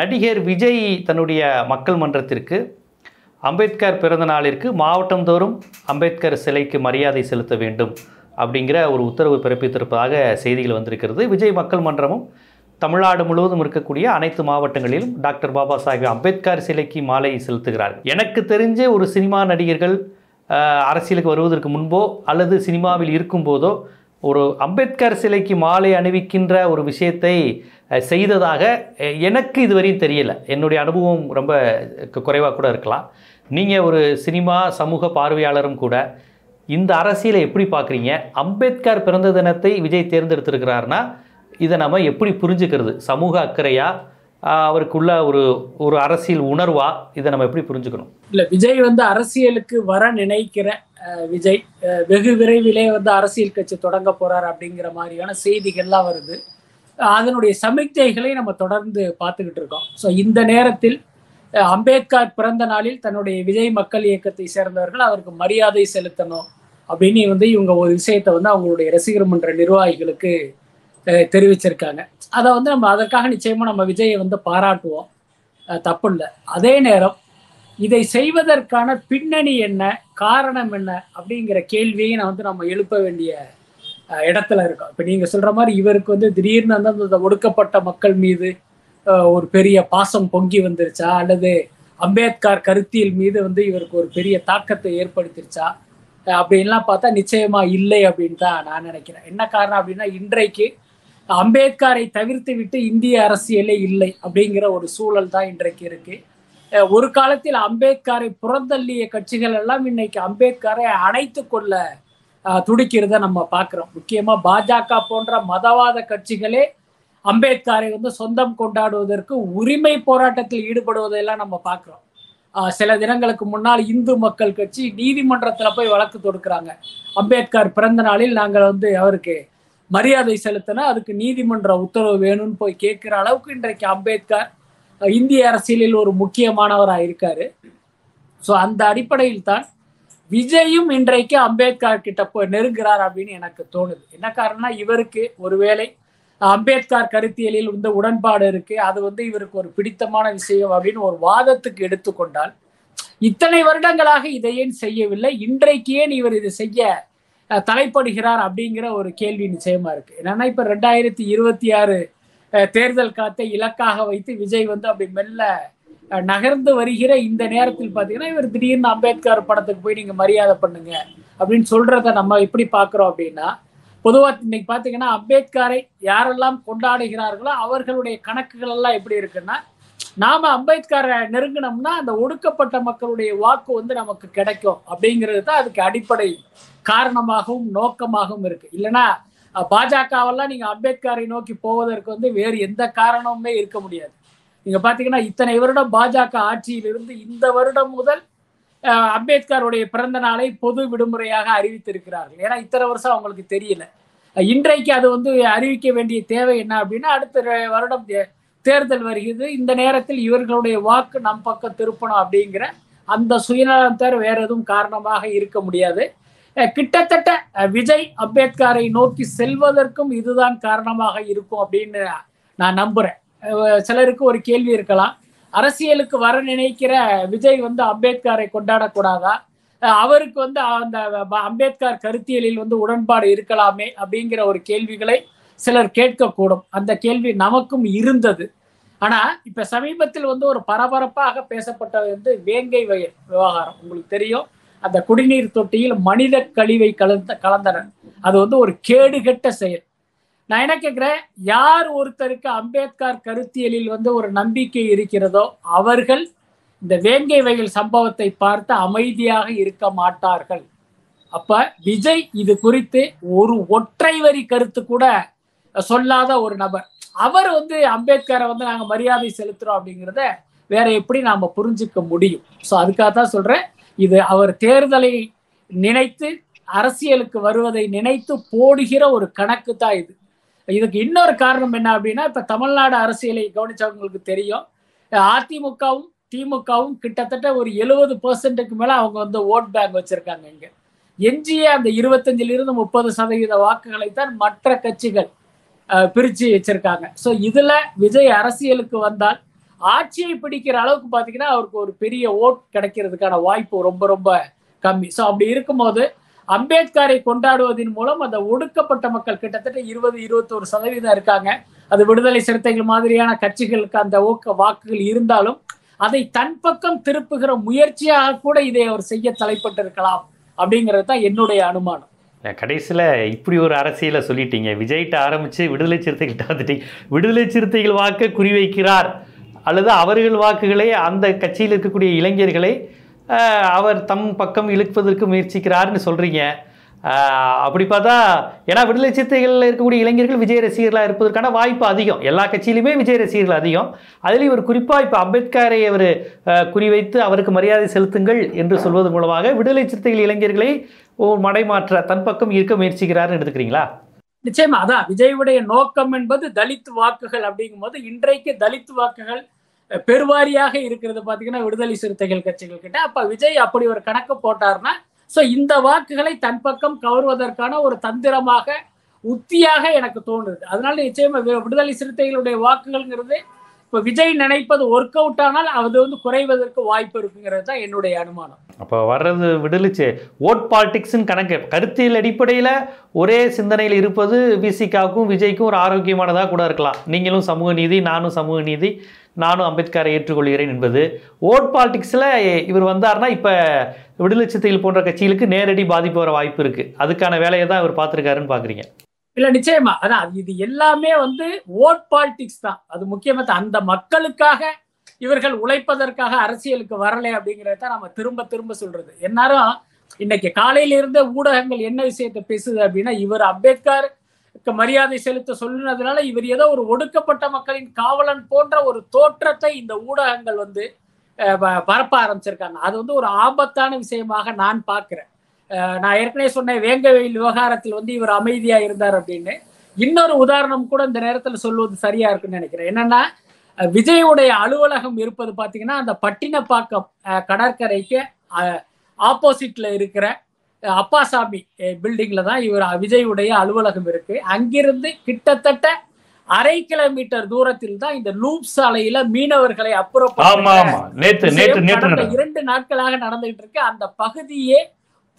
நடிகர் விஜய் தன்னுடைய மக்கள் மன்றத்திற்கு அம்பேத்கர் பிறந்த நாளிற்கு மாவட்டந்தோறும் அம்பேத்கர் சிலைக்கு மரியாதை செலுத்த வேண்டும் அப்படிங்கிற ஒரு உத்தரவு பிறப்பித்திருப்பதாக செய்திகள் வந்திருக்கிறது. விஜய் மக்கள் மன்றமும் தமிழ்நாடு முழுவதும் இருக்கக்கூடிய அனைத்து மாவட்டங்களிலும் டாக்டர் பாபா சாஹிப் அம்பேத்கர் சிலைக்கு மாலை செலுத்துகிறார். எனக்கு தெரிஞ்ச ஒரு சினிமா நடிகர்கள் அரசியலுக்கு வருவதற்கு முன்போ அல்லது சினிமாவில் இருக்கும்போதோ ஒரு அம்பேத்கர் சிலைக்கு மாலை அணிவிக்கின்ற ஒரு விஷயத்தை செய்ததாக எனக்கு இதுவரையும் தெரியல. என்னுடைய அனுபவம் ரொம்ப குறைவாக கூட இருக்கலாம். நீங்கள் ஒரு சினிமா சமூக பார்வையாளரும் கூட இந்த அரசியலை எப்படி பார்க்குறீங்க? அம்பேத்கர் பிறந்த தினத்தை விஜய் தேர்ந்தெடுத்திருக்கிறாருன்னா இதை நம்ம எப்படி புரிஞ்சுக்கிறது? சமூக அக்கறையாக அவருக்குள்ள ஒரு ஒரு அரசியல் உணர்வா இதை நம்ம எப்படி புரிஞ்சுக்கணும்? இல்ல விஜய் வந்து அரசியலுக்கு வர நினைக்கிற விஜய் வெகு விரைவிலே வந்து அரசியல் கட்சி தொடங்க போறார் அப்படிங்கிற மாதிரியான செய்திகள்லாம் வருது. அதனுடைய சமிக்ஞைகளை நம்ம தொடர்ந்து பார்த்துக்கிட்டு இருக்கோம். ஸோ இந்த நேரத்தில் அம்பேத்கர் பிறந்த நாளில் தன்னுடைய விஜய் மக்கள் இயக்கத்தை சேர்ந்தவர்கள் அவருக்கு மரியாதை செலுத்தணும் அப்படின்னு வந்து இவங்க ஒரு விஷயத்தை வந்து அவங்களுடைய ரசிகர் மன்ற நிர்வாகிகளுக்கு தெரிவிச்சிருக்காங்க. அதை வந்து நம்ம அதற்காக நிச்சயமா நம்ம விஜயை வந்து பாராட்டுவோம். தப்பு இல்லை அதே நேரம் இதை செய்வதற்கான பின்னணி என்ன காரணம் என்ன அப்படிங்கிற கேள்வியை நான் வந்து நம்ம எழுப்ப வேண்டிய இடத்துல இருக்கோம். இப்போ நீங்கள் சொல்கிற மாதிரி இவருக்கு வந்து திடீர்னு வந்து அந்த ஒடுக்கப்பட்ட மக்கள் மீது ஒரு பெரிய பாசம் பொங்கி வந்துருச்சா? அல்லது அம்பேத்கர் கருத்தியல் மீது வந்து இவருக்கு ஒரு பெரிய தாக்கத்தை ஏற்படுத்திருச்சா? அப்படின்லாம் பார்த்தா நிச்சயமா இல்லை அப்படின்னு தான் நான் நினைக்கிறேன். என்ன காரணம் அப்படின்னா இன்றைக்கு அம்பேத்கரை தவிர்த்து விட்டு இந்திய அரசியலே இல்லை அப்படிங்கிற ஒரு சூழல் தான் இன்றைக்கு இருக்கு. ஒரு காலத்தில் அம்பேத்கரை புறந்தள்ளிய கட்சிகள் எல்லாம் இன்னைக்கு அம்பேத்கரை அணைத்து கொள்ள துடிக்கிறத நம்ம பார்க்குறோம். முக்கியமா பாஜக போன்ற மதவாத கட்சிகளே அம்பேத்கரை வந்து சொந்தம் கொண்டாடுவதற்கு உரிமை போராட்டத்தில் ஈடுபடுவதையெல்லாம் நம்ம பார்க்குறோம். சில தினங்களுக்கு முன்னால் இந்து மக்கள் கட்சி நீதிமன்றத்தில் போய் வழக்கு தொடுக்கிறாங்க. அம்பேத்கர் பிறந்த நாளில் நாங்கள் வந்து அவருக்கு மரியாதை செலுத்தினா அதுக்கு நீதிமன்ற உத்தரவு வேணும்னு போய் கேட்குற அளவுக்கு இன்றைக்கு அம்பேத்கர் இந்திய அரசியலில் ஒரு முக்கியமானவராக இருக்காரு. ஸோ அந்த அடிப்படையில் தான் விஜயும் இன்றைக்கு அம்பேத்கர் கிட்ட போய் நெருங்குறார் அப்படின்னு எனக்கு தோணுது. என்ன காரணம்னா இவருக்கு ஒருவேளை அம்பேத்கர் கருத்தியலில் வந்து உடன்பாடு இருக்கு. அது வந்து இவருக்கு ஒரு பிடித்தமான விஷயம் அப்படின்னு ஒரு வாதத்துக்கு எடுத்துக்கொண்டால் இத்தனை வருடங்களாக இதை ஏன் செய்யவில்லை? இன்றைக்கு ஏன் இவர் இதை செய்ய தலைப்படுகிறார் அப்படிங்கிற ஒரு கேள்வி நிச்சயமா இருக்கு. என்னன்னா இப்ப ரெண்டாயிரத்தி இருபத்தி ஆறு தேர்தல் காலத்தை இலக்காக வைத்து விஜய் வந்து அப்படி மெல்ல நகர்ந்து வருகிற இந்த நேரத்தில் பாத்தீங்கன்னா இவர் திடீர்னு அம்பேத்கர் படத்துக்கு போய் நீங்க மரியாதை பண்ணுங்க அப்படின்னு சொல்றத நம்ம எப்படி பாக்குறோம் அப்படின்னா பொதுவா இன்னைக்கு பாத்தீங்கன்னா அம்பேத்கரை யாரெல்லாம் கொண்டாடுகிறார்களோ அவர்களுடைய கணக்குகள் எல்லாம் எப்படி இருக்குன்னா நாம அம்பேத்கரை நெருங்கினோம்னா அந்த ஒடுக்கப்பட்ட மக்களுடைய வாக்கு வந்து நமக்கு கிடைக்கும் அப்படிங்கிறது தான் அதுக்கு அடிப்படை காரணமாகவும் நோக்கமாகவும் இருக்கு. இல்லைன்னா பாஜகவெல்லாம் நீங்க அம்பேத்கரை நோக்கி போவதற்கு வந்து வேறு எந்த காரணமுமே இருக்க முடியாது. நீங்க பாத்தீங்கன்னா இத்தனை வருடம் பாஜக ஆட்சியிலிருந்து இந்த வருடம் முதல் அம்பேத்கருடைய பிறந்த நாளை பொது விடுமுறையாக அறிவித்திருக்கிறார்கள். ஏன்னா இத்தனை வருஷம் அவங்களுக்கு தெரியல. இன்றைக்கு அது வந்து அறிவிக்க வேண்டிய தேவை என்ன அப்படின்னா அடுத்த வருடம் தேர்தல் வருகிறது. இந்த நேரத்தில் இவர்களுடைய வாக்கு நம் பக்கம் திருப்பணும் அப்படிங்கிற அந்த சுயநலம் தவிர வேற எதுவும் காரணமாக இருக்க முடியாது. கிட்டத்தட்ட விஜய் அம்பேத்கரை நோக்கி செல்வதற்கும் இதுதான் காரணமாக இருக்கும் அப்படின்னு நான் நம்புறேன். சிலருக்கு ஒரு கேள்வி இருக்கலாம். அரசியலுக்கு வர நினைக்கிற விஜய் வந்து அம்பேத்கரை கொண்டாடக்கூடாதா? அவருக்கு வந்து அந்த அம்பேத்கர் கருத்தியலில் வந்து உடன்பாடு இருக்கலாமே அப்படிங்கிற ஒரு கேள்விகளை சிலர் கேட்கக்கூடும். அந்த கேள்வி நமக்கும் இருந்தது. ஆனா இப்ப சமீபத்தில் வந்து ஒரு பரபரப்பாக பேசப்பட்டது வந்து வேங்கை வயல் விவகாரம். உங்களுக்கு தெரியும். அந்த குடிநீர் தொட்டியில் மனித கழிவை கலந்த கலந்தனர் அது வந்து ஒரு கேடுகெட்ட செயல். நான் என்ன கேட்கிறேன்? யார் ஒருத்தருக்கு அம்பேத்கர் கருத்தியலில் வந்து ஒரு நம்பிக்கை இருக்கிறதோ அவர்கள் இந்த வேங்கை வயல் சம்பவத்தை பார்த்து அமைதியாக இருக்க மாட்டார்கள். அப்ப விஜய் இது குறித்து ஒரு ஒற்றை வரி கருத்து கூட சொல்லாத ஒரு நபர். அவர் வந்து அம்பேத்கரை வந்து நாங்க மரியாதை செலுத்துறோம் அப்படிங்கிறத வேற எப்படி நாம புரிஞ்சுக்க முடியும்? ஸோ அதுக்காக தான் சொல்றேன். இது அவர் தேர்தலை நினைத்து அரசியலுக்கு வருவதை நினைத்து போடுகிற ஒரு கணக்கு தான் இது. இதுக்கு இன்னொரு காரணம் என்ன அப்படின்னா இப்ப தமிழ்நாடு அரசியலை கவனிச்சவங்களுக்கு தெரியும். அதிமுகவும் திமுகவும் கிட்டத்தட்ட ஒரு எழுபது பெர்சென்ட்டுக்கு மேல அவங்க வந்து ஓட் பேங்க் வச்சிருக்காங்க இங்க. எஞ்சிய அந்த இருபத்தஞ்சிலிருந்து முப்பது சதவீத வாக்குகளை தான் மற்ற கட்சிகள் பிரிச்சு வச்சிருக்காங்க. ஸோ இதுல விஜய் அரசியலுக்கு வந்தால் ஆட்சியை பிடிக்கிற அளவுக்கு பாத்தீங்கன்னா அவருக்கு ஒரு பெரிய ஓட் கிடைக்கிறதுக்கான வாய்ப்பு ரொம்ப ரொம்ப கம்மி. ஸோ அப்படி இருக்கும்போது அம்பேத்கரை கொண்டாடுவதன் மூலம் அந்த ஒடுக்கப்பட்ட மக்கள் கிட்டத்தட்ட இருபது இருபத்தோரு சதவீதம் இருக்காங்க. அது விடுதலை சிறுத்தைகள் மாதிரியான கட்சிகளுக்கு அந்த ஊக்க வாக்குகள் இருந்தாலும் அதை தன் பக்கம் திருப்புகிற முயற்சியாக கூட இதை அவர் செய்ய தலைப்பட்டிருக்கலாம் அப்படிங்கிறது தான் என்னுடைய அனுமானம். கடைசியில் இப்படி ஒரு அரசியலை சொல்லிட்டீங்க. விஜய்கிட்ட ஆரம்பித்து விடுதலை சிறுத்தைகள்கிட்ட வந்துட்டீங்க விடுதலை சிறுத்தைகள் வாக்கை குறிவைக்கிறார். அல்லது அவர்கள் வாக்குகளை அந்த கட்சியில் இருக்கக்கூடிய இளைஞர்களை அவர் தம் பக்கம் இழுப்பதற்கு முயற்சிக்கிறார்னு சொல்கிறீங்க அப்படி பார்த்தா ஏன்னா விடுதலை சிறுத்தைகளில் இருக்கக்கூடிய இளைஞர்கள் விஜய் ரசிகர்களாக இருப்பதற்கான வாய்ப்பு அதிகம். எல்லா கட்சியிலுமே விஜய் ரசிகர்கள் அதிகம். அதில் இவர் குறிப்பாக இப்போ அம்பேத்கரை அவர் குறிவைத்து அவருக்கு மரியாதை செலுத்துங்கள் என்று சொல்வது மூலமாக விடுதலை சிறுத்தைகள் இளைஞர்களை ஒரு மடைமாற்ற தன் பக்கம் இருக்க முயற்சிக்கிறார்னு எடுத்துக்கிறீங்களா? நிச்சயமா அதான். விஜயுடைய நோக்கம் என்பது தலித் வாக்குகள் அப்படிங்கும்போது இன்றைக்கு தலித் வாக்குகள் பெருவாரியாக இருக்கிறது பாத்தீங்கன்னா விடுதலை சிறுத்தைகள் கட்சிகள் கிட்ட. அப்ப விஜய் அப்படி ஒரு கணக்கு போட்டார்னா சோ இந்த வாக்குகளை தன் பக்கம் கவர்வதற்கான ஒரு தந்திரமாக உத்தியாக எனக்கு தோணுது அதனால நிச்சயமா விடுதலை சிறுத்தைகளுடைய வாக்குகள்ங்கிறது இப்ப விஜய் நினைப்பது ஒர்க் அவுட் ஆனால் அது வந்து குறைவதற்கு வாய்ப்பு இருக்குங்கிறது தான் என்னுடைய அனுமானம். அப்போ வர்றது விடுதலை ஓட் பாலிடிக்ஸ்னு கணக்கு. கருத்தியல் அடிப்படையில் ஒரே சிந்தனையில் இருப்பது விசிகாவுக்கும் விஜய்க்கும் ஒரு ஆரோக்கியமானதாக கூட இருக்கலாம். நீங்களும் சமூக நீதி நானும் சமூக நீதி நானும் அம்பேத்கரை ஏற்றுக்கொள்கிறேன் என்பது. ஓட் பாலிடிக்ஸில் இவர் வந்தார்னா இப்போ விடுதலை சிறுத்தைகள் போன்ற கட்சிகளுக்கு நேரடி பாதிப்பு வர வாய்ப்பு இருக்குது அதுக்கான வேலையை தான் இவர் பார்த்துருக்காருன்னு பார்க்குறீங்க இல்ல நிச்சயமா. அதான் இது எல்லாமே வந்து ஓட் பாலிடிக்ஸ் தான். அது முக்கியமா அந்த மக்களுக்காக இவர்கள் உழைப்பதற்காக அரசியலுக்கு வரலை அப்படிங்கறத நம்ம திரும்ப திரும்ப சொல்றது. எல்லாரும் இன்னைக்கு காலையில இருந்த ஊடகங்கள் என்ன விஷயத்தை பேசுது அப்படின்னா இவர் அம்பேத்கர் மரியாதை செலுத்த சொல்லுனதுனால இவர் ஏதோ ஒரு ஒடுக்கப்பட்ட மக்களின் காவலன் போன்ற ஒரு தோற்றத்தை இந்த ஊடகங்கள் வந்து பரப்ப ஆரம்பிச்சிருக்காங்க. அது வந்து ஒரு ஆபத்தான விஷயமாக நான் பார்க்கிறேன். நான் ஏற்கனவே சொன்னேன் வேங்கவேல் விவகாரத்தில் வந்து இவர் அமைதியா இருந்தார் அப்படின்னு. இன்னொரு உதாரணம் கூட இந்த நேரத்துல சொல்வது சரியா இருக்குன்னு நினைக்கிறேன். என்னன்னா விஜயுடைய அலுவலகம் இருப்பது பாத்தீங்கன்னா அந்த பட்டினப்பாக்கம் கடற்கரைக்கு ஆப்போசிட்ல இருக்கிற அப்பாசாமி பில்டிங்ல தான் இவர் விஜயுடைய அலுவலகம் இருக்கு. அங்கிருந்து கிட்டத்தட்ட அரை கிலோமீட்டர் தூரத்தில் தான் இந்த லூப் சாலையில மீனவர்களை நடந்தது. இரண்டு நாட்களாக நடந்துகிட்டு இருக்கு. அந்த பகுதியே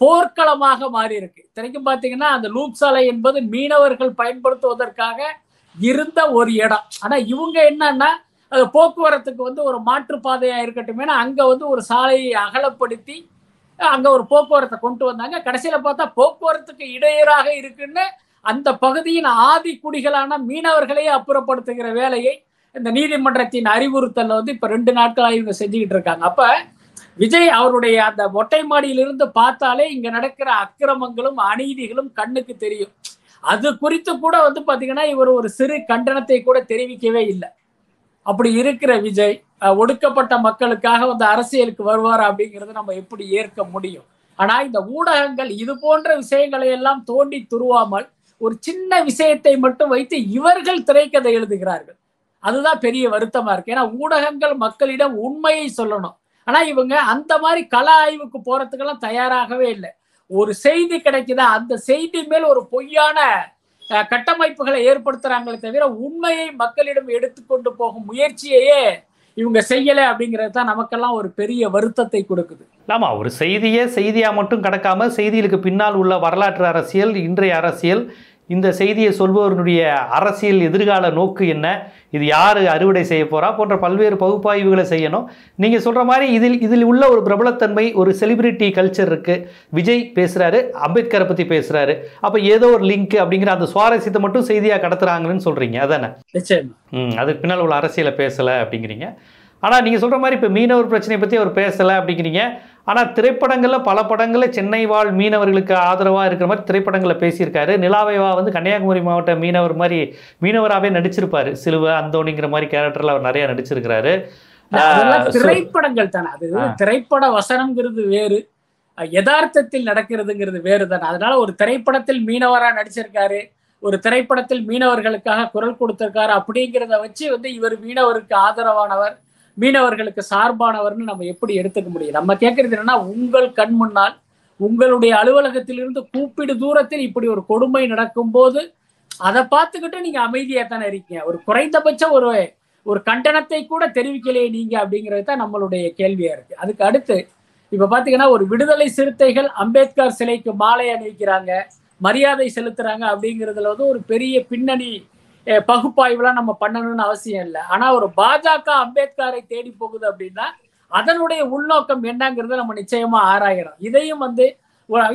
போர்க்களமாக மாறி இருக்கு இத்தனைக்கும் பார்த்தீங்கன்னா அந்த லூப் சாலை என்பது மீனவர்கள் பயன்படுத்துவதற்காக இருந்த ஒரு இடம். ஆனா இவங்க என்னன்னா அது போக்குவரத்துக்கு வந்து ஒரு மாற்றுப்பாதையா இருக்கட்டும். ஏன்னா அங்க வந்து ஒரு சாலையை அகலப்படுத்தி அங்க ஒரு போக்குவரத்தை கொண்டு வந்தாங்க. கடைசியில பார்த்தா போக்குவரத்துக்கு இடையூறாக இருக்குன்னு அந்த பகுதியின் ஆதி குடிகளான மீனவர்களையே அப்புறப்படுத்துகிற வேலையை இந்த நீதிமன்றத்தின் அறிவுறுத்தலை வந்து இப்ப ரெண்டு நாட்களாக இவங்க செஞ்சுக்கிட்டு இருக்காங்க. அப்ப விஜய் அவருடைய அந்த மொட்டை மாடியிலிருந்து பார்த்தாலே இங்க நடக்கிற அக்கிரமங்களும் அநீதிகளும் கண்ணுக்கு தெரியும். அது குறித்து கூட வந்து பாத்தீங்கன்னா இவர் ஒரு சிறு கண்டனத்தை கூட தெரிவிக்கவே இல்லை. அப்படி இருக்கிற விஜய் ஒடுக்கப்பட்ட மக்களுக்காக வந்து அரசியலுக்கு வருவார் அப்படிங்கிறது நம்ம எப்படி ஏற்க முடியும்? ஆனா இந்த ஊடகங்கள் இது போன்ற விஷயங்களை எல்லாம் தோண்டி துருவாமல் ஒரு சின்ன விஷயத்தை மட்டும் வைத்து இவர்கள் திரைக்கதை எழுதுகிறார்கள். அதுதான் பெரிய வருத்தமா இருக்கு. ஏன்னா ஊடகங்கள் மக்களிடம் உண்மையை சொல்லணும். ஆனா இவங்க அந்த மாதிரி கல ஆய்வுக்கு போறதுக்கெல்லாம் தயாராகவே இல்லை. ஒரு செய்தி கிடைக்குதா? அந்த செய்தி மேல் ஒரு பொய்யான கட்டமைப்புகளை ஏற்படுத்துறாங்களே தவிர உண்மையை மக்களிடம் எடுத்துக்கொண்டு போகும் முயற்சியையே இவங்க செய்யல அப்படிங்கிறது தான் நமக்கெல்லாம் ஒரு பெரிய வருத்தத்தை கொடுக்குது. ஆமா ஒரு செய்தியே செய்தியாக மட்டும் கிடக்காம செய்திகளுக்கு பின்னால் உள்ள வரலாற்று அரசியல் இன்றைய அரசியல் இந்த செய்தியை சொல்பவர்களுடைய அரசியல் எதிர்கால நோக்கு என்ன? இது யார் அறுவடை செய்ய போறா? போன்ற பல்வேறு பகுப்பாய்வுகளை செய்யணும். நீங்கள் சொல்கிற மாதிரி இதில் இதில் உள்ள ஒரு பிரபலத்தன்மை ஒரு செலிபிரிட்டி கல்ச்சர் இருக்குது விஜய் பேசுகிறாரு அம்பேத்கரை பற்றி பேசுகிறாரு அப்போ ஏதோ ஒரு லிங்க் அப்படிங்கிற அந்த சுவாரஸ்யத்தை மட்டும் செய்தியாக கடத்துறாங்கன்னு சொல்கிறீங்க அதானே? ம் அதுக்கு பின்னால் உள்ள அரசியலை பேசலை அப்படிங்கிறீங்க. ஆனால் நீங்கள் சொல்கிற மாதிரி இப்போ மீனவர் பிரச்சனையை பற்றி அவர் பேசலை அப்படிங்கிறீங்க. ஆனால் திரைப்படங்களில் பல படங்களில் சென்னை வாழ் மீனவர்களுக்கு ஆதரவாக இருக்கிற மாதிரி திரைப்படங்களில் பேசியிருக்காரு. நிலாவைவா வந்து கன்னியாகுமரி மாவட்ட மீனவர் மாதிரி மீனவராகவே நடிச்சிருப்பார். சிலுவை அந்தோணிங்கிற மாதிரி கேரக்டரில் அவர் நிறையா நடிச்சிருக்கிறாரு. திரைப்படங்கள் தானே. அது. திரைப்பட வசனம்ங்கிறது வேறு. யதார்த்தத்தில் நடக்கிறதுங்கிறது வேறு தானே. அதனால ஒரு திரைப்படத்தில் மீனவரா நடிச்சிருக்காரு. ஒரு திரைப்படத்தில் மீனவர்களுக்காக குரல் கொடுத்திருக்காரு அப்படிங்கிறத வச்சு வந்து இவர் மீனவருக்கு ஆதரவானவர். மீனவர்களுக்கு சார்பானவர்னு நம்ம எப்படி எடுத்துக்க முடியும்? நம்ம கேட்கறது என்னன்னா உங்கள் கண் முன்னால் உங்களுடைய அலுவலகத்திலிருந்து கூப்பிடு தூரத்தில் இப்படி ஒரு கொடுமை நடக்கும் போது அதை பார்த்துக்கிட்டு நீங்க அமைதியா தானே இருக்கீங்க. ஒரு குறைந்தபட்ச ஒரு ஒரு கண்டனத்தை கூட தெரிவிக்கலையே நீங்க அப்படிங்கிறது தான் நம்மளுடைய கேள்வியா இருக்கு. அதுக்கு அடுத்து இப்ப பாத்தீங்கன்னா ஒரு விடுதலை சிறுத்தைகள் அம்பேத்கர் சிலைக்கு மாலை அணிவிக்கிறாங்க மரியாதை செலுத்துறாங்க அப்படிங்கிறதுல வந்து ஒரு பெரிய பின்னணி பகுப்பாய்வுலாம் நம்ம பண்ணணும்னு அவசியம் இல்லை. ஆனா ஒரு பாஜக அம்பேத்கரை தேடி போகுது அப்படின்னா அதனுடைய உள்நோக்கம் என்னங்கிறத நம்ம நிச்சயமா ஆராயணும் இதையும் வந்து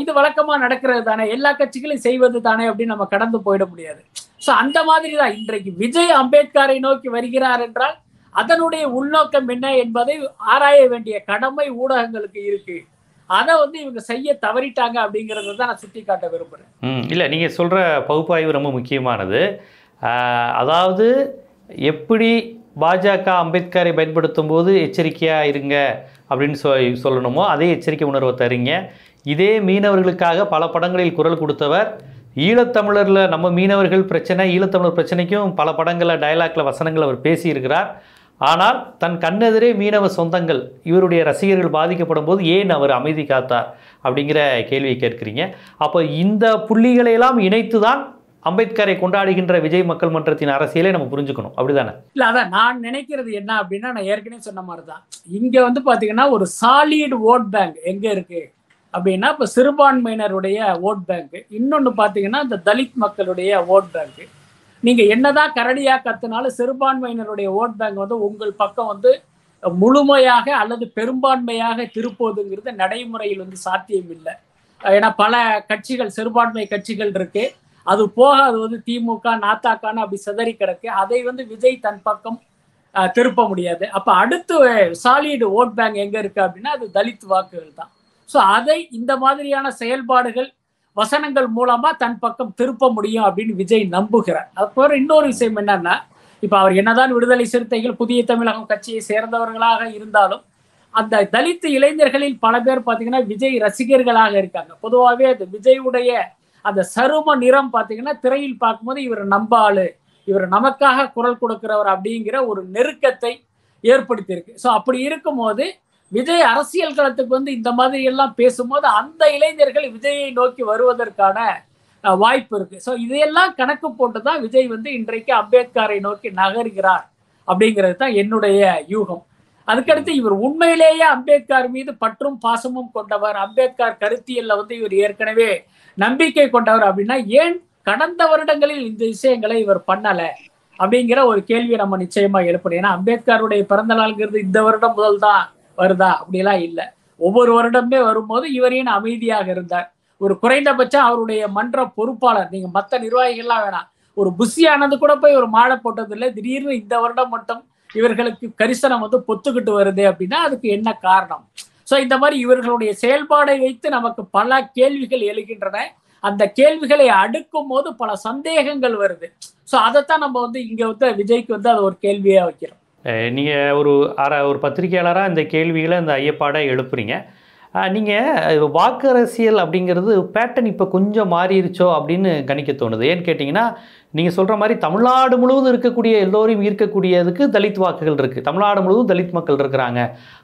இது வழக்கமா நடக்கிறது தானே எல்லா கட்சிகளும் செய்வது தானே அப்படின்னு நம்ம கடந்து போயிட முடியாது. சோ அந்த மாதிரி தான் இன்றைக்கு விஜய் அம்பேத்கரை நோக்கி வருகிறார் என்றால் அதனுடைய உள்நோக்கம் என்ன என்பதை ஆராய வேண்டிய கடமை ஊடகங்களுக்கு இருக்கு. அதை வந்து இவங்க செய்ய தவறிட்டாங்க அப்படிங்கிறத தான் நான் சுட்டி காட்ட விரும்புறேன் இல்லை நீங்கள் சொல்கிற பகுப்பாய்வு ரொம்ப முக்கியமானது. அதாவது எப்படி பாஜக அம்பேத்கரை பயன்படுத்தும் போது எச்சரிக்கையாக இருங்க அப்படின்னு சொ சொல்லணுமோ அதே எச்சரிக்கை உணர்வை தரீங்க. இதே மீனவர்களுக்காக பல படங்களில் குரல் கொடுத்தவர் ஈழத்தமிழரில் நம்ம மீனவர்கள் பிரச்சனை ஈழத்தமிழர் பிரச்சனைக்கும் பல படங்களில் டயலாக்ல வசனங்கள் அவர் பேசியிருக்கிறார். ஆனால் தன் கண்ணெதிரே மீனவ சொந்தங்கள் இவருடைய ரசிகர்கள் பாதிக்கப்படும் போது ஏன் அவர் அமைதி காத்தார் அப்படிங்கிற கேள்வியை கேட்குறீங்க. அப்போ இந்த புள்ளிகளையெல்லாம் இணைத்து தான் அம்பேத்கரை கொண்டாடுகின்ற விஜய் மக்கள் மன்றத்தின் அரசியலை நம்ம புரிஞ்சுக்கணும். அப்படிதானே? இல்ல அதான் நான் நினைக்கிறது என்ன அப்படின்னா நான் ஏற்கனவே சொன்ன மாதிரி தான் இங்க வந்து பாத்தீங்கன்னா ஒரு சாலிட் ஓட் பேங்க் எங்க இருக்கு? அப்படின்னா இப்ப சிறுபான்மையினருடைய ஓட் பேங்க் இன்னொன்னு பாத்தீங்கன்னா இந்த தலித் மக்களுடைய ஓட் பேங்க் நீங்க என்னதான் கரடியா கத்துனாலும் சிறுபான்மையினருடைய ஓட் பேங்க் வந்து உங்கள் பக்கம் வந்து முழுமையாக அல்லது பெரும்பான்மையாக திருப்போதுங்கிறது நடைமுறையில் வந்து சாத்தியம் இல்லை ஏன்னா பல கட்சிகள் சிறுபான்மை கட்சிகள் இருக்குது அது போக அது வந்து திமுக நாத்தாக்கான்னு அப்படி சிதறி கிடக்கு. அதை வந்து விஜய் தன் பக்கம் திருப்ப முடியாது. அப்ப அடுத்து சாலிடு ஓட் பேங்க் எங்க இருக்கு அப்படின்னா அது தலித் வாக்குகள் தான். ஸோ அதை இந்த மாதிரியான செயல்பாடுகள் வசனங்கள் மூலமா தன் பக்கம் திருப்ப முடியும் அப்படின்னு விஜய் நம்புகிறார். அதுக்கப்புறம் இன்னொரு விஷயம் என்னன்னா இப்ப அவர் என்னதான் விடுதலை சிறுத்தைகள் புதிய தமிழகம் கட்சியை சேர்ந்தவர்களாக இருந்தாலும் அந்த தலித்து இளைஞர்களில் பல பேர் பார்த்தீங்கன்னா விஜய் ரசிகர்களாக இருக்காங்க. பொதுவாகவே அந்த விஜயுடைய அந்த சரும நிறம் பார்த்தீங்கன்னா திரையில் பார்க்கும்போது இவர் நம்ப ஆளு இவர் நமக்காக குரல் கொடுக்கிறவர் அப்படிங்கிற ஒரு நெருக்கத்தை ஏற்படுத்தியிருக்கு. ஸோ அப்படி இருக்கும்போது விஜய் அரசியல் களத்துக்கு வந்து இந்த மாதிரி எல்லாம் பேசும்போது அந்த இளைஞர்கள் விஜயை நோக்கி வருவதற்கான வாய்ப்பு இருக்கு. ஸோ இதையெல்லாம் கணக்கு போட்டு தான் விஜய் வந்து இன்றைக்கு அம்பேத்கரை நோக்கி நகர்கிறார் அப்படிங்கிறது தான் என்னுடைய யூகம். அதுக்கடுத்து இவர் உண்மையிலேயே அம்பேத்கர் மீது பற்றும் பாசமும் கொண்டவர். அம்பேத்கர் கருத்தியல்ல வந்து இவர் ஏற்கனவே நம்பிக்கை கொண்டவர் அப்படின்னா ஏன் கடந்த வருடங்களில் இந்த விஷயங்களை இவர் பண்ணல? அப்படிங்கிற ஒரு கேள்வியை நம்ம நிச்சயமா எழுப்பணும். ஏன்னா அம்பேத்கருடைய பிறந்த நாள்ங்கிறது இந்த வருடம் முதல் தான் வருதா? அப்படிலாம் இல்லை. ஒவ்வொரு வருடமே வரும்போது இவரையும் அமைதியாக இருந்தார். ஒரு குறைந்தபட்சம் அவருடைய மன்ற பொறுப்பாளர் நீங்க மற்ற நிர்வாகிகள்லாம் வேணாம். ஒரு புஷி ஆனது கூட போய் ஒரு மாலை போட்டதில்லை. திடீர்னு இந்த வருடம் மட்டும் இவர்களுக்கு கரிசனம் வந்து பொத்துக்கிட்டு வருது அப்படின்னா அதுக்கு என்ன காரணம்? ஸோ இந்த மாதிரி இவர்களுடைய செயல்பாடை வைத்து நமக்கு பல கேள்விகள் எழுகின்றன. அந்த கேள்விகளை அடுக்கும் போது பல சந்தேகங்கள் வருது. ஸோ அதைத்தான் நம்ம வந்து இங்கே வந்து விஜய்க்கு வந்து அது ஒரு கேள்வியாக வைக்கிறோம். நீங்கள் ஒரு அற ஒரு பத்திரிகையாளராக இந்த கேள்விகளை இந்த ஐயப்பாடை எழுப்புறீங்க. நீங்கள் வாக்கு அரசியல் அப்படிங்கிறது பேட்டர்ன் இப்போ கொஞ்சம் மாறிடுச்சோ அப்படின்னு கணிக்க தோணுது. ஏன்னு கேட்டிங்கன்னா நீங்கள் சொல்கிற மாதிரி தமிழ்நாடு முழுவதும் இருக்கக்கூடிய எல்லோரையும் ஈர்க்கக்கூடியதுக்கு தலித் வாக்குகள் இருக்குது தமிழ்நாடு முழுவதும் தலித் மக்கள் இருக்கிறாங்க.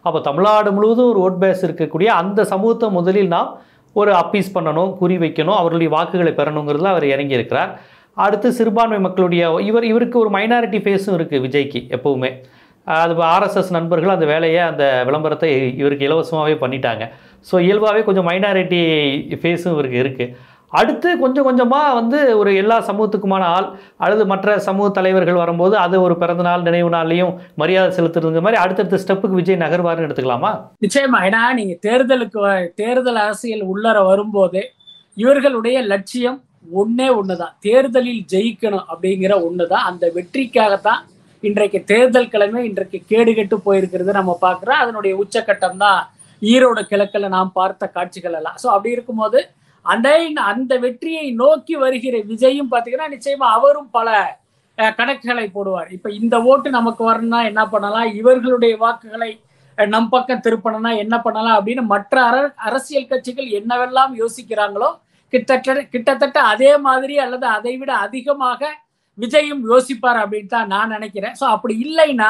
அப்போ தமிழ்நாடு முழுவதும் ஒரு ஓட் பேஸ் இருக்கக்கூடிய அந்த சமூகத்தை முதலில் நாம் ஒரு அப்பீஸ் பண்ணணும் குறி வைக்கணும் அவர்களுடைய வாக்குகளை பெறணுங்கிறதுல அவர் இறங்கி இருக்கிறார். அடுத்து சிறுபான்மை மக்களுடைய இவர் இவருக்கு ஒரு மைனாரிட்டி ஃபேஸும் இருக்குது விஜய்க்கு எப்போவுமே. அது ஆர்எஸ்எஸ் நண்பர்கள் அந்த வேலையை அந்த விளம்பரத்தை இவருக்கு இலவசமாகவே பண்ணிட்டாங்க. ஸோ இயல்பாகவே கொஞ்சம் மைனாரிட்டி ஃபேஸும் இவருக்கு இருக்குது அடுத்து கொஞ்சம் கொஞ்சமாக வந்து ஒரு எல்லா சமூகத்துக்குமான ஆள் அல்லது மற்ற சமூக தலைவர்கள் வரும்போது அது ஒரு பிறந்த நாள் நினைவு நாள்லையும் மரியாதை செலுத்துறதுங்க மாதிரி அடுத்தடுத்த ஸ்டெப்புக்கு விஜய் நகர்வார்னு எடுத்துக்கலாமா? நிச்சயமா. ஏன்னா நீங்கள் தேர்தலுக்கு தேர்தல் அரசியல் உள்ளர வரும்போது இவர்களுடைய லட்சியம் ஒன்றே ஒன்று தான் தேர்தலில் ஜெயிக்கணும் அப்படிங்கிற ஒன்று தான் அந்த வெற்றிக்காகத்தான் இன்றைக்கு தேர்தல் கிழமை இன்றைக்கு கேடுகெட்டு போயிருக்கிறது நம்ம பார்க்குறோம். அதனுடைய உச்சக்கட்டம் தான் ஈரோடு கிழக்கில் நாம் பார்த்த காட்சிகள் எல்லாம். ஸோ அப்படி இருக்கும்போது அந்த அந்த வெற்றியை நோக்கி வருகிற விஜயும் பார்த்தீங்கன்னா நிச்சயமா அவரும் பல கணக்குகளை போடுவார். இப்போ இந்த ஓட்டு நமக்கு வரணும்னா என்ன பண்ணலாம்? இவர்களுடைய வாக்குகளை நம் பக்கம் திருப்பணும்னா என்ன பண்ணலாம்? அப்படின்னு மற்ற அர அரசியல் கட்சிகள் என்னவெல்லாம் யோசிக்கிறாங்களோ கிட்டத்தட்ட கிட்டத்தட்ட அதே மாதிரி அல்லது அதை விட அதிகமாக விஜயும் யோசிப்பார் அப்படின்னு தான் நான் நினைக்கிறேன். ஸோ அப்படி இல்லைன்னா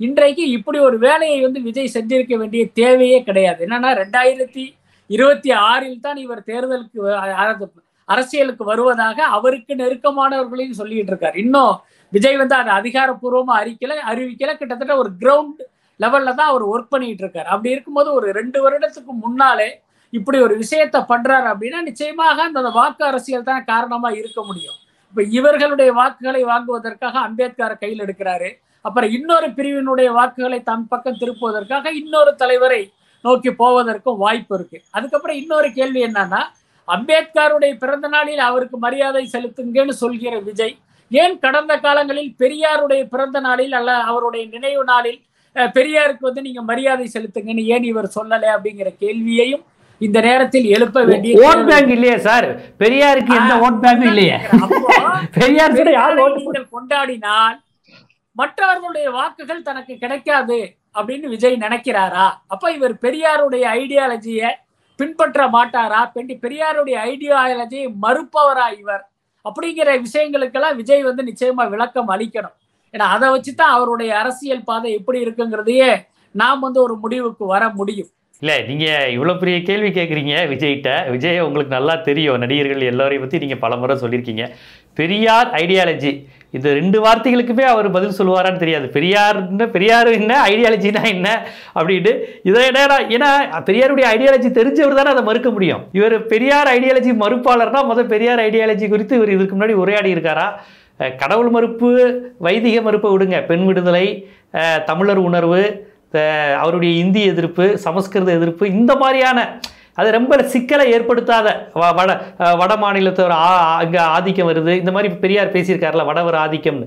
இன்றைக்கு இப்படி ஒரு வேலையை வந்து விஜய் செஞ்சிருக்க வேண்டிய தேவையே கிடையாது. என்னன்னா ரெண்டாயிரத்தி இருபத்தி ஆறில் தான் இவர் தேர்தலுக்கு அரசியலுக்கு வருவதாக அவருக்கு நெருக்கமானவர்களையும் சொல்லிட்டு இருக்காரு. இன்னும் விஜய் வந்து அதை அதிகாரப்பூர்வமா அறிக்கல அறிவிக்கல. கிட்டத்தட்ட ஒரு கிரவுண்ட் லெவல்ல தான் அவர் ஒர்க் பண்ணிட்டு இருக்காரு. அப்படி இருக்கும்போது ஒரு ரெண்டு வருடத்துக்கு முன்னாலே இப்படி ஒரு விஷயத்த பண்றாரு அப்படின்னா நிச்சயமாக அந்த வாக்கு அரசியல் தான் காரணமா இருக்க முடியும். இப்ப இவர்களுடைய வாக்குகளை வாங்குவதற்காக அம்பேத்கரை கையில் எடுக்கிறாரு. அப்புறம் இன்னொரு பிரிவினுடைய வாக்குகளை தன் பக்கம் திருப்புவதற்காக இன்னொரு தலைவரை நோக்கி போவதற்கும் வாய்ப்பு இருக்கு. அதுக்கப்புறம் இன்னொரு கேள்வி என்னன்னா அம்பேத்கருடைய பிறந்த நாளில் அவருக்கு மரியாதை செலுத்துங்கன்னு சொல்கிற விஜய் ஏன் கடந்த காலங்களில் பெரியாருடைய பிறந்த நாளில் அல்ல அவருடைய நினைவு நாளில் பெரியாருக்கு வந்து நீங்க மரியாதை செலுத்துங்கன்னு ஏன் இவர் சொல்லலை அப்படிங்கிற கேள்வியையும் இந்த நேரத்தில் எழுப்ப வேண்டிய ஓட். பேங்க் இல்லையே சார். பெரியாருக்கு எந்த ஓட் பேங்கும் இல்லையே. பெரியார் நீங்கள் கொண்டாடினால் மற்றவர்களுடைய வாக்குகள் தனக்கு கிடைக்காது அப்படின்னு விஜய் நினைக்கிறாரா? அப்ப இவர் பெரியாருடைய ஐடியாலஜியை பின்பற்ற மாட்டாரா? பெண்டி பெரியாருடைய ஐடியாலஜியை மறுப்பவரா இவர்? அப்படிங்கிற விஷயங்களுக்கெல்லாம் விஜய் வந்து நிச்சயமா விளக்கம் அளிக்கணும். ஏன்னா அதை வச்சுதான் அவருடைய அரசியல் பாதை எப்படி இருக்குங்கிறதையே நாம் வந்து ஒரு முடிவுக்கு வர முடியும். இல்லை நீங்கள் இவ்வளோ பெரிய கேள்வி கேட்குறீங்க விஜய்கிட்ட. விஜய் உங்களுக்கு நல்லா தெரியும். நடிகர்கள் எல்லோரையும் பற்றி நீங்கள் பல முறை சொல்லியிருக்கீங்க. பெரியார் ஐடியாலஜி இந்த ரெண்டு வார்த்தைகளுக்குமே அவர் பதில் சொல்லுவாரான்னு தெரியாது. பெரியார்னு பெரியார் என்ன ஐடியாலஜினா என்ன அப்படின்ட்டு இதை என்ன ஏன்னா பெரியாருடைய ஐடியாலஜி தெரிஞ்சவர் தானே அதை மறுக்க முடியும். இவர் பெரியார் ஐடியாலஜி மறுப்பாளர்னா முதல் பெரியார் ஐடியாலஜி குறித்து இவர் இதுக்கு முன்னாடி உரையாடி இருக்காரா கடவுள் மறுப்பு வைதிக மறுப்பை விடுங்க. பெண் விடுதலை தமிழர் உணர்வு அவருடைய இந்தி எதிர்ப்பு சமஸ்கிருத எதிர்ப்பு இந்த மாதிரியான அது ரொம்ப சிக்கலை ஏற்படுத்தாத வட வட மாநிலத்தவர் அங்கே ஆதிக்கம் வருது. இந்த மாதிரி பெரியார் பேசியிருக்காருல வடவர் ஆதிக்கம்னு.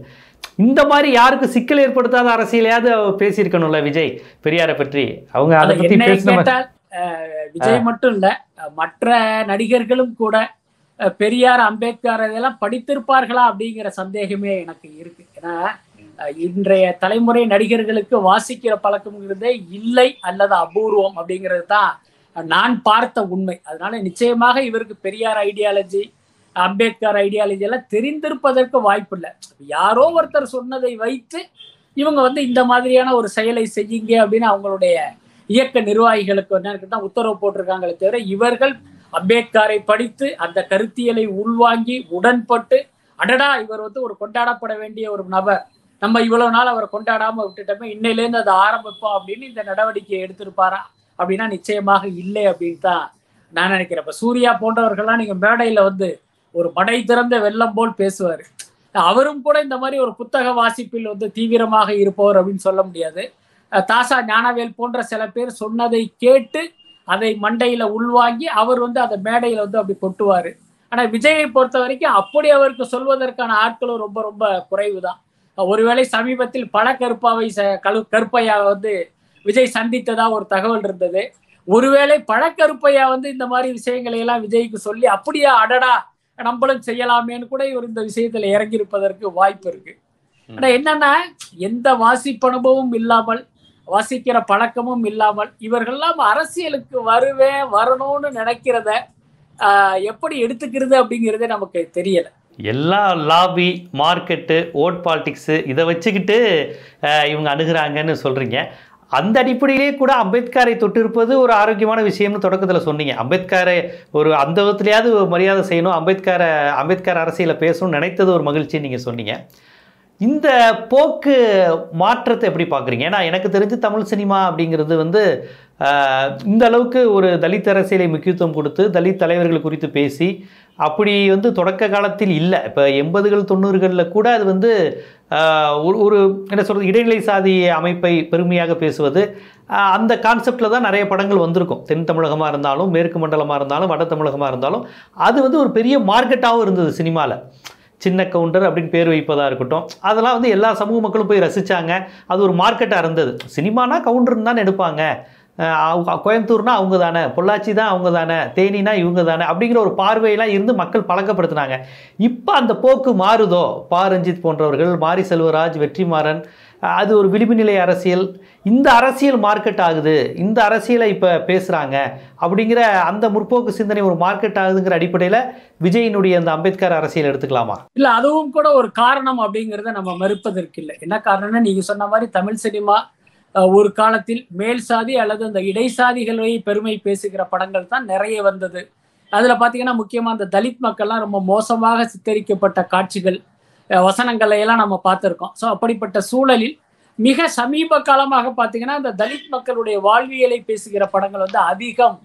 இந்த மாதிரி யாருக்கு சிக்கல் ஏற்படுத்தாத அரசியலையாவது பேசியிருக்கணும்ல விஜய் பெரியாரை பற்றி? அவங்க அதை பற்றி பேசின விஜய் மட்டும் இல்ல மற்ற நடிகர்களும் கூட பெரியார் அம்பேத்கர் இதெல்லாம் படித்திருப்பார்களா அப்படிங்கிற சந்தேகமே எனக்கு இருக்கு. ஏன்னா இன்றைய தலைமுறை நடிகர்களுக்கு வாசிக்கிற பழக்கம்ங்கிறதே இல்லை அல்லது அபூர்வம் அப்படிங்கிறது தான் நான் பார்த்த உண்மை. அதனால நிச்சயமாக இவருக்கு பெரியார் ஐடியாலஜி அம்பேத்கர் ஐடியாலஜி எல்லாம் தெரிந்திருப்பதற்கு வாய்ப்பு இல்லை. யாரோ ஒருத்தர் சொன்னதை வைத்து இவங்க வந்து இந்த மாதிரியான ஒரு செயலை செய்யுங்க அப்படின்னு அவங்களுடைய இயக்க நிர்வாகிகளுக்கு என்னன்னு தான் உத்தரவு போட்டிருக்காங்களே தவிர இவர்கள் அம்பேத்கரை படித்து அந்த கருத்தியலை உள்வாங்கி உடன்பட்டு அடடா இவர் வந்து ஒரு கொண்டாடப்பட வேண்டிய ஒரு நபர். நம்ம இவ்வளவு நாள் அவரை கொண்டாடாம விட்டுட்டோமே இன்னையிலேருந்து அதை ஆரம்பிப்போம் அப்படின்னு இந்த நடவடிக்கையை எடுத்திருப்பாரா? அப்படின்னா நிச்சயமாக இல்லை அப்படின்னு தான் நான் நினைக்கிறேன். இப்ப சூர்யா போன்றவர்கள்லாம் நீங்க மேடையில வந்து ஒரு மடை திறந்த வெள்ளம் போல் பேசுவாரு. அவரும் கூட இந்த மாதிரி ஒரு புத்தக வாசிப்பில் வந்து தீவிரமாக இருப்பவர் அப்படின்னு சொல்ல முடியாது. தாசா ஞானவேல் போன்ற சில பேர் சொன்னதை கேட்டு அதை மண்டையில உள்வாங்கி அவர் வந்து அதை மேடையில வந்து அப்படி கொட்டுவாரு. ஆனா விஜயை பொறுத்த வரைக்கும் அப்படி அவருக்கு சொல்வதற்கான ஆட்களும் ரொம்ப ரொம்ப குறைவுதான். ஒருவேளை சமீபத்தில் பல கருப்பாவை கருப்பையா வந்து விஜய் சந்தித்ததா ஒரு தகவல் இருந்தது. ஒருவேளை பழக்கருப்பையா வந்து இந்த மாதிரி விஷயங்களை எல்லாம் விஜய்க்கு சொல்லி அப்படியா அடடா நம்மளும் செய்யலாமேன்னு கூட இவர் இந்த விஷயத்துல இறங்கி இருப்பதற்கு வாய்ப்பு இருக்கு. ஆனா என்னன்னா எந்த வாசிப்பனுபவமும் இல்லாமல் வாசிக்கிற பழக்கமும் இல்லாமல் இவர்கள்லாம் அரசியலுக்கு வருவேன் வரணும்னு நினைக்கிறத ஆஹ், எப்படி எடுத்துக்கிறது அப்படிங்கிறதே நமக்கு தெரியல. எல்லா லாபி மார்க்கெட்டு ஓட் பாலிட்டிக்ஸு இதை வச்சுக்கிட்டு இவங்க அணுகிறாங்கன்னு சொல்கிறீங்க அந்த அடிப்படையிலே கூட அம்பேத்கரை தொட்டிருப்பது ஒரு ஆரோக்கியமான விஷயம்னு தொடக்கத்தில் சொன்னீங்க. அம்பேத்கரை ஒரு அந்த விதத்துலையாவது மரியாதை செய்யணும் அம்பேத்கரை அம்பேத்கர் அரசியலை பேசணும்னு நினைத்தது ஒரு மகிழ்ச்சின்னு நீங்கள் சொன்னீங்க. இந்த போக்கு மாற்றத்தை எப்படி பார்க்குறீங்க? ஏன்னா எனக்கு தெரிஞ்சு தமிழ் சினிமா அப்படிங்கிறது வந்து இந்த அளவுக்கு ஒரு தலித் அரசியலை முக்கியத்துவம் கொடுத்து தலித் தலைவர்கள் குறித்து பேசி அப்படி வந்து தொடக்க காலத்தில் இல்லை. இப்போ எண்பதுகள் தொண்ணூறுகளில் கூட அது வந்து ஒரு ஒரு என்ன சொல்கிறது இடைநிலை சாதி அமைப்பை பெருமையாக பேசுவது அந்த கான்செப்டில் தான் நிறைய படங்கள் வந்திருக்கும். தென் தமிழகமாக இருந்தாலும் மேற்கு மண்டலமாக இருந்தாலும் வட தமிழகமாக இருந்தாலும் அது வந்து ஒரு பெரிய மார்க்கெட்டாகவும் இருந்தது சினிமாவில் சின்ன கவுண்டர் அப்படின்னு பேர் வைப்பதாக இருக்கட்டும் அதெல்லாம் வந்து எல்லா சமூக மக்களும் போய் ரசித்தாங்க அது ஒரு மார்க்கெட்டாக இருந்தது. சினிமானா கவுண்டர்னு தான் எடுப்பாங்க. கோயம்புத்தூர்னா அவங்க தானே பொள்ளாச்சி தான் அவங்க தானே தேனினா இவங்க தானே அப்படிங்கிற ஒரு பார்வையெல்லாம் இருந்து மக்கள் பழக்கப்படுத்தினாங்க. இப்போ அந்த போக்கு மாறுதோ? பா ரஞ்சித் போன்றவர்கள் மாரி செல்வராஜ் வெற்றிமாறன் அது ஒரு விளிம்பு நிலை அரசியல். இந்த அரசியல் மார்க்கெட் ஆகுது இந்த அரசியலை இப்போ பேசுகிறாங்க அப்படிங்கிற அந்த முற்போக்கு சிந்தனை ஒரு மார்க்கெட் ஆகுதுங்கிற அடிப்படையில் விஜயினுடைய அந்த அம்பேத்கர் அரசியல் எடுத்துக்கலாமா? இல்லை அதுவும் கூட ஒரு காரணம் அப்படிங்கிறத நம்ம மறுப்பதற்கு இல்லை. என்ன காரணம்னா நீங்கள் சொன்ன மாதிரி தமிழ் சினிமா ஒரு காலத்தில் மேல் சாதி அல்லது அந்த இடைசாதிகளை பெருமை பேசுகிற படங்கள் தான் நிறைய வந்தது. அதில் பார்த்தீங்கன்னா முக்கியமாக அந்த தலித் மக்கள்லாம் ரொம்ப மோசமாக சித்தரிக்கப்பட்ட காட்சிகள் வசனங்களை எல்லாம் நம்ம பார்த்துருக்கோம். ஸோ அப்படிப்பட்ட சூழலில் மிக சமீப காலமாக பார்த்தீங்கன்னா அந்த தலித் மக்களுடைய வாழ்வியலை பேசுகிற படங்கள் வந்து அதிகம்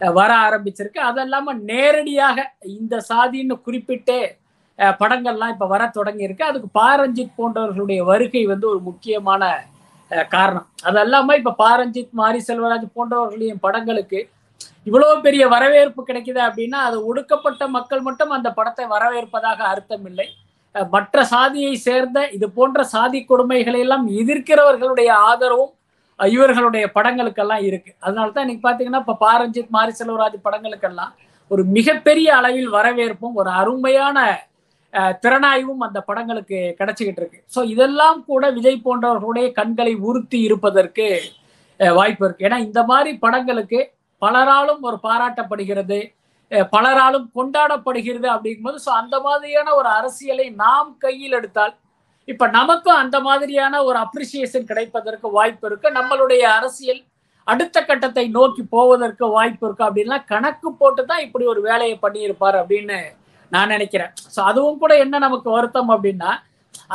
வர ஆரம்பிச்சிருக்கு. அது இல்லாமல் நேரடியாக இந்த சாதின்னு குறிப்பிட்டே படங்கள்லாம் இப்போ வர தொடங்கியிருக்கு. அதுக்கு பாரஞ்சித் போன்றவர்களுடைய வருகை வந்து ஒரு முக்கியமான காரணம். அதெல்லாம இப்ப இப்போ பாரஞ்சித் மாரி செல்வராஜ் போன்றவர்களின் படங்களுக்கு இவ்வளவு பெரிய வரவேற்பு கிடைக்குது அப்படின்னா அது ஒடுக்கப்பட்ட மக்கள் மட்டும் அந்த படத்தை வரவேற்பதாக அர்த்தம் இல்லை மற்ற சாதியை சேர்ந்த இது போன்ற சாதி கொடுமைகளை எல்லாம் எதிர்க்கிறவர்களுடைய ஆதரவும் இவர்களுடைய படங்களுக்கெல்லாம் இருக்கு. அதனால தான் இன்னைக்கு பார்த்தீங்கன்னா இப்போ பாரஞ்சித் மாரி செல்வராஜ் படங்களுக்கெல்லாம் ஒரு மிகப்பெரிய அளவில் வரவேற்பும் ஒரு அருமையான திறனாய்வும் அந்த படங்களுக்கு கிடைச்சிக்கிட்டு இருக்கு. ஸோ இதெல்லாம் கூட விஜய் போன்றவர்களுடைய கண்களை உறுத்தி இருப்பதற்கு வாய்ப்பு இருக்கு. ஏன்னா இந்த மாதிரி படங்களுக்கு பலராலும் ஒரு பாராட்டப்படுகிறது பலராலும் கொண்டாடப்படுகிறது அப்படிங்கும்போது ஸோ அந்த மாதிரியான ஒரு அரசியலை நாம் கையில் எடுத்தால் இப்ப நமக்கும் அந்த மாதிரியான ஒரு அப்ரிசியேஷன் கிடைப்பதற்கு வாய்ப்பு இருக்கு. நம்மளுடைய அரசியல் அடுத்த கட்டத்தை நோக்கி போவதற்கு வாய்ப்பு இருக்கு அப்படின்லாம் கணக்கு போட்டு தான் இப்படி ஒரு வேலையை பண்ணியிருப்பார் அப்படின்னு நான் நினைக்கிறேன். ஸோ அதுவும் கூட என்ன நமக்கு வருத்தம் அப்படின்னா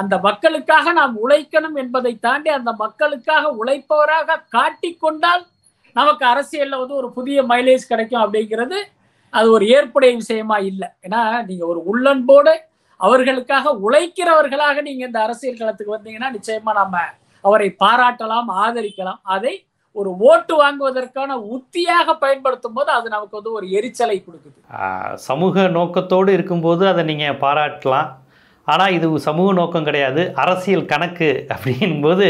அந்த மக்களுக்காக நாம் உழைக்கணும் என்பதை தாண்டி அந்த மக்களுக்காக உழைப்பவராக காட்டிக்கொண்டால் நமக்கு அரசியலில் வந்து ஒரு புதிய மைலேஜ் கிடைக்கும் அப்படிங்கிறது அது ஒரு ஏற்புடைய விஷயமா இல்லை. ஏன்னா நீங்கள் ஒரு உள்ளன்போடு அவர்களுக்காக உழைக்கிறவர்களாக நீங்கள் இந்த அரசியல் களத்துக்கு வந்தீங்கன்னா நிச்சயமாக நம்ம அவரை பாராட்டலாம் ஆதரிக்கலாம். அதை ஒரு ஓட்டு வாங்குவதற்கான உத்தியாக பயன்படுத்தும் போது அது நமக்கு வந்து ஒரு எரிச்சலை கொடுக்குது. சமூக நோக்கத்தோடு இருக்கும்போது அதை நீங்கள் பாராட்டலாம். ஆனால் இது சமூக நோக்கம் கிடையாது. அரசியல் கணக்கு அப்படிங்கும்போது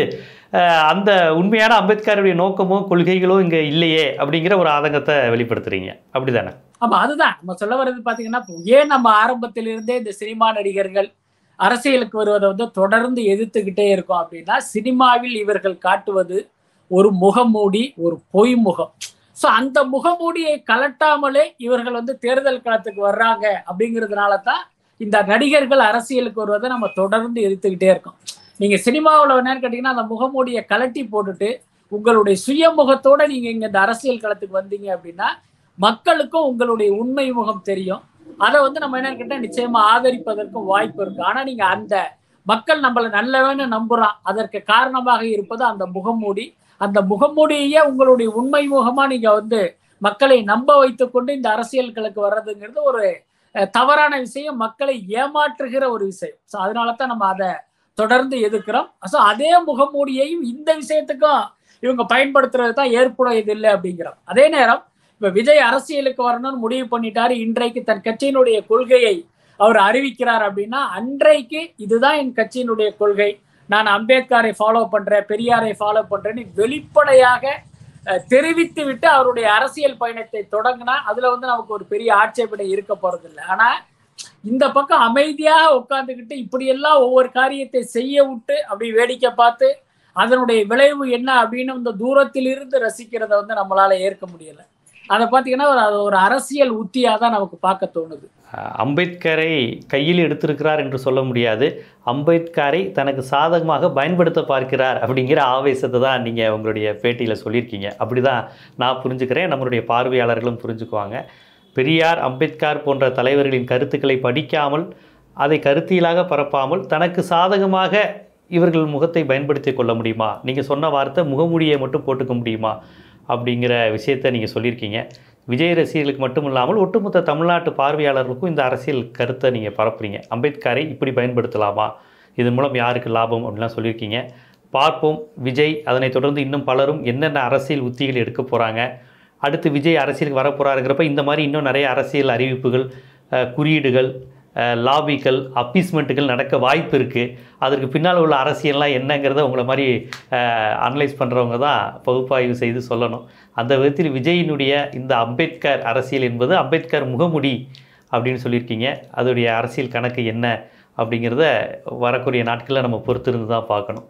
அந்த உண்மையான அம்பேத்கருடைய நோக்கமோ கொள்கைகளோ இங்கே இல்லையே அப்படிங்கிற ஒரு ஆதங்கத்தை வெளிப்படுத்துறீங்க. அப்படிதானே? ஆமா அதுதான். நம்ம சொல்ல வர்றது பாத்தீங்கன்னா இப்போ ஏன் நம்ம ஆரம்பத்திலிருந்தே இந்த சினிமா நடிகர்கள் அரசியலுக்கு வருவதை வந்து தொடர்ந்து எதிர்த்துக்கிட்டே இருக்கோம் அப்படின்னா சினிமாவில் இவர்கள் காட்டுவது ஒரு முகமூடி ஒரு பொய் முகம். ஸோ அந்த முகமூடியை கலட்டாமலே இவர்கள் வந்து தேர்தல் களத்துக்கு வர்றாங்க அப்படிங்கிறதுனால தான் இந்த நடிகர்கள் அரசியலுக்கு வருவதை நம்ம தொடர்ந்து எதிர்த்துக்கிட்டே இருக்கோம். நீங்க சினிமாவில் என்னன்னு கேட்டீங்கன்னா அந்த முகமூடியை கலட்டி போட்டுட்டு உங்களுடைய சுயமுகத்தோட நீங்க இங்க இந்த அரசியல் களத்துக்கு வந்தீங்க அப்படின்னா மக்களுக்கும் உங்களுடைய உண்மை முகம் தெரியும். அதை வந்து நம்ம என்னன்னு கேட்டால் நிச்சயமா ஆதரிப்பதற்கும் வாய்ப்பு இருக்கு. ஆனா நீங்க அந்த மக்கள் நம்மளை நல்லவன்னு நம்புறான். அதற்கு காரணமாக இருப்பது அந்த முகமூடி அந்த முகமூடியே உங்களுடைய உண்மை முகமா நீங்க வந்து மக்களை நம்ப வைத்து கொண்டு இந்த அரசியல்களுக்கு வர்றதுங்கிறது ஒரு தவறான விஷயம். மக்களை ஏமாற்றுகிற ஒரு விஷயம். ஸோ அதனால தான் நம்ம அதை தொடர்ந்து எதிர்க்கிறோம். ஸோ அதே முகமூடியையும் இந்த விஷயத்துக்கும் இவங்க பயன்படுத்துறது தான் ஏற்புடையது இல்லை அப்படிங்கிறோம். அதே நேரம் இப்ப விஜய் அரசியலுக்கு வரணும்னு முடிவு பண்ணிட்டாரு. இன்றைக்கு தன் கட்சியினுடைய கொள்கையை அவர் அறிவிக்கிறார் அப்படின்னா அன்றைக்கு இதுதான் என் கட்சியினுடைய கொள்கை. நான் அம்பேத்கரை ஃபாலோ பண்றேன் பெரியாரை ஃபாலோ பண்றேன்னு வெளிப்படையாக தெரிவித்து விட்டு அவருடைய அரசியல் பயணத்தை தொடங்கினா அதுல வந்து நமக்கு ஒரு பெரிய ஆட்சேபனை இருக்க போகிறது இல்லை ஆனா இந்த பக்கம் அமைதியாக உட்காந்துக்கிட்டு இப்படியெல்லாம் ஒவ்வொரு காரியத்தை செய்ய விட்டு அப்படி வேடிக்கை பார்த்து அதனுடைய விளைவு என்ன அப்படின்னு இந்த தூரத்தில் இருந்து ரசிக்கிறத வந்து நம்மளால ஏற்க முடியலை. அதை பார்த்தீங்கன்னா ஒரு அது ஒரு அரசியல் உத்தியாக தான் நமக்கு பார்க்க தோணுது. அம்பேத்கரை கையில் எடுத்திருக்கிறார் என்று சொல்ல முடியாது. அம்பேத்கரை தனக்கு சாதகமாக பயன்படுத்த பார்க்கிறார் அப்படிங்கிற ஆவேசத்தை தான் நீங்கள் உங்களுடைய பேட்டியில் சொல்லியிருக்கீங்க. அப்படி தான் நான் புரிஞ்சுக்கிறேன். நம்மளுடைய பார்வையாளர்களும் புரிஞ்சுக்குவாங்க. பெரியார் அம்பேத்கர் போன்ற தலைவர்களின் கருத்துக்களை படிக்காமல் அதை கருத்தியலாக பரப்பாமல் தனக்கு சாதகமாக இவர்கள் முகத்தை பயன்படுத்தி கொள்ள முடியுமா? நீங்கள் சொன்ன வார்த்தை முகமூடியை மட்டும் போட்டுக்க முடியுமா? அப்படிங்கிற விஷயத்தை நீங்கள் சொல்லியிருக்கீங்க. விஜய் ரசிகர்களுக்கு மட்டும் இல்லாமல் ஒட்டுமொத்த தமிழ்நாட்டு பார்வையாளர்களுக்கும் இந்த அரசியல் கருத்தை நீங்கள் பரப்புறீங்க. அம்பேத்கரை இப்படி பயன்படுத்தலாமா? இதன் மூலம் யாருக்கு லாபம் அப்படின்லாம் சொல்லியிருக்கீங்க. பார்ப்போம். விஜய் அதனைத் தொடர்ந்து இன்னும் பலரும் என்னென்ன அரசியல் உத்திகள் எடுக்க போகிறாங்க அடுத்து விஜய் அரசியலுக்கு வரப்போகிறாருங்கிறப்ப இந்த மாதிரி இன்னும் நிறைய அரசியல் அறிவிப்புகள் குறியீடுகள் லாபிகள் அப்பீஸ்மெண்ட்டுகள் நடக்க வாய்ப்பு இருக்குது அதற்கு பின்னால் உள்ள அரசியல்லாம் என்னங்கிறத உங்களை மாதிரி அனலைஸ் பண்ணுறவங்க தான் பகுப்பாய்வு செய்து சொல்லணும். அந்த விதத்தில் விஜயினுடைய இந்த அம்பேத்கர் அரசியல் என்பது அம்பேத்கர் முகமுடி அப்படின்னு சொல்லியிருக்கீங்க. அதோடைய அரசியல் கணக்கு என்ன அப்படிங்கிறத வரக்கூடிய நாட்களில் நம்ம பொறுத்திருந்து தான் பார்க்கணும்.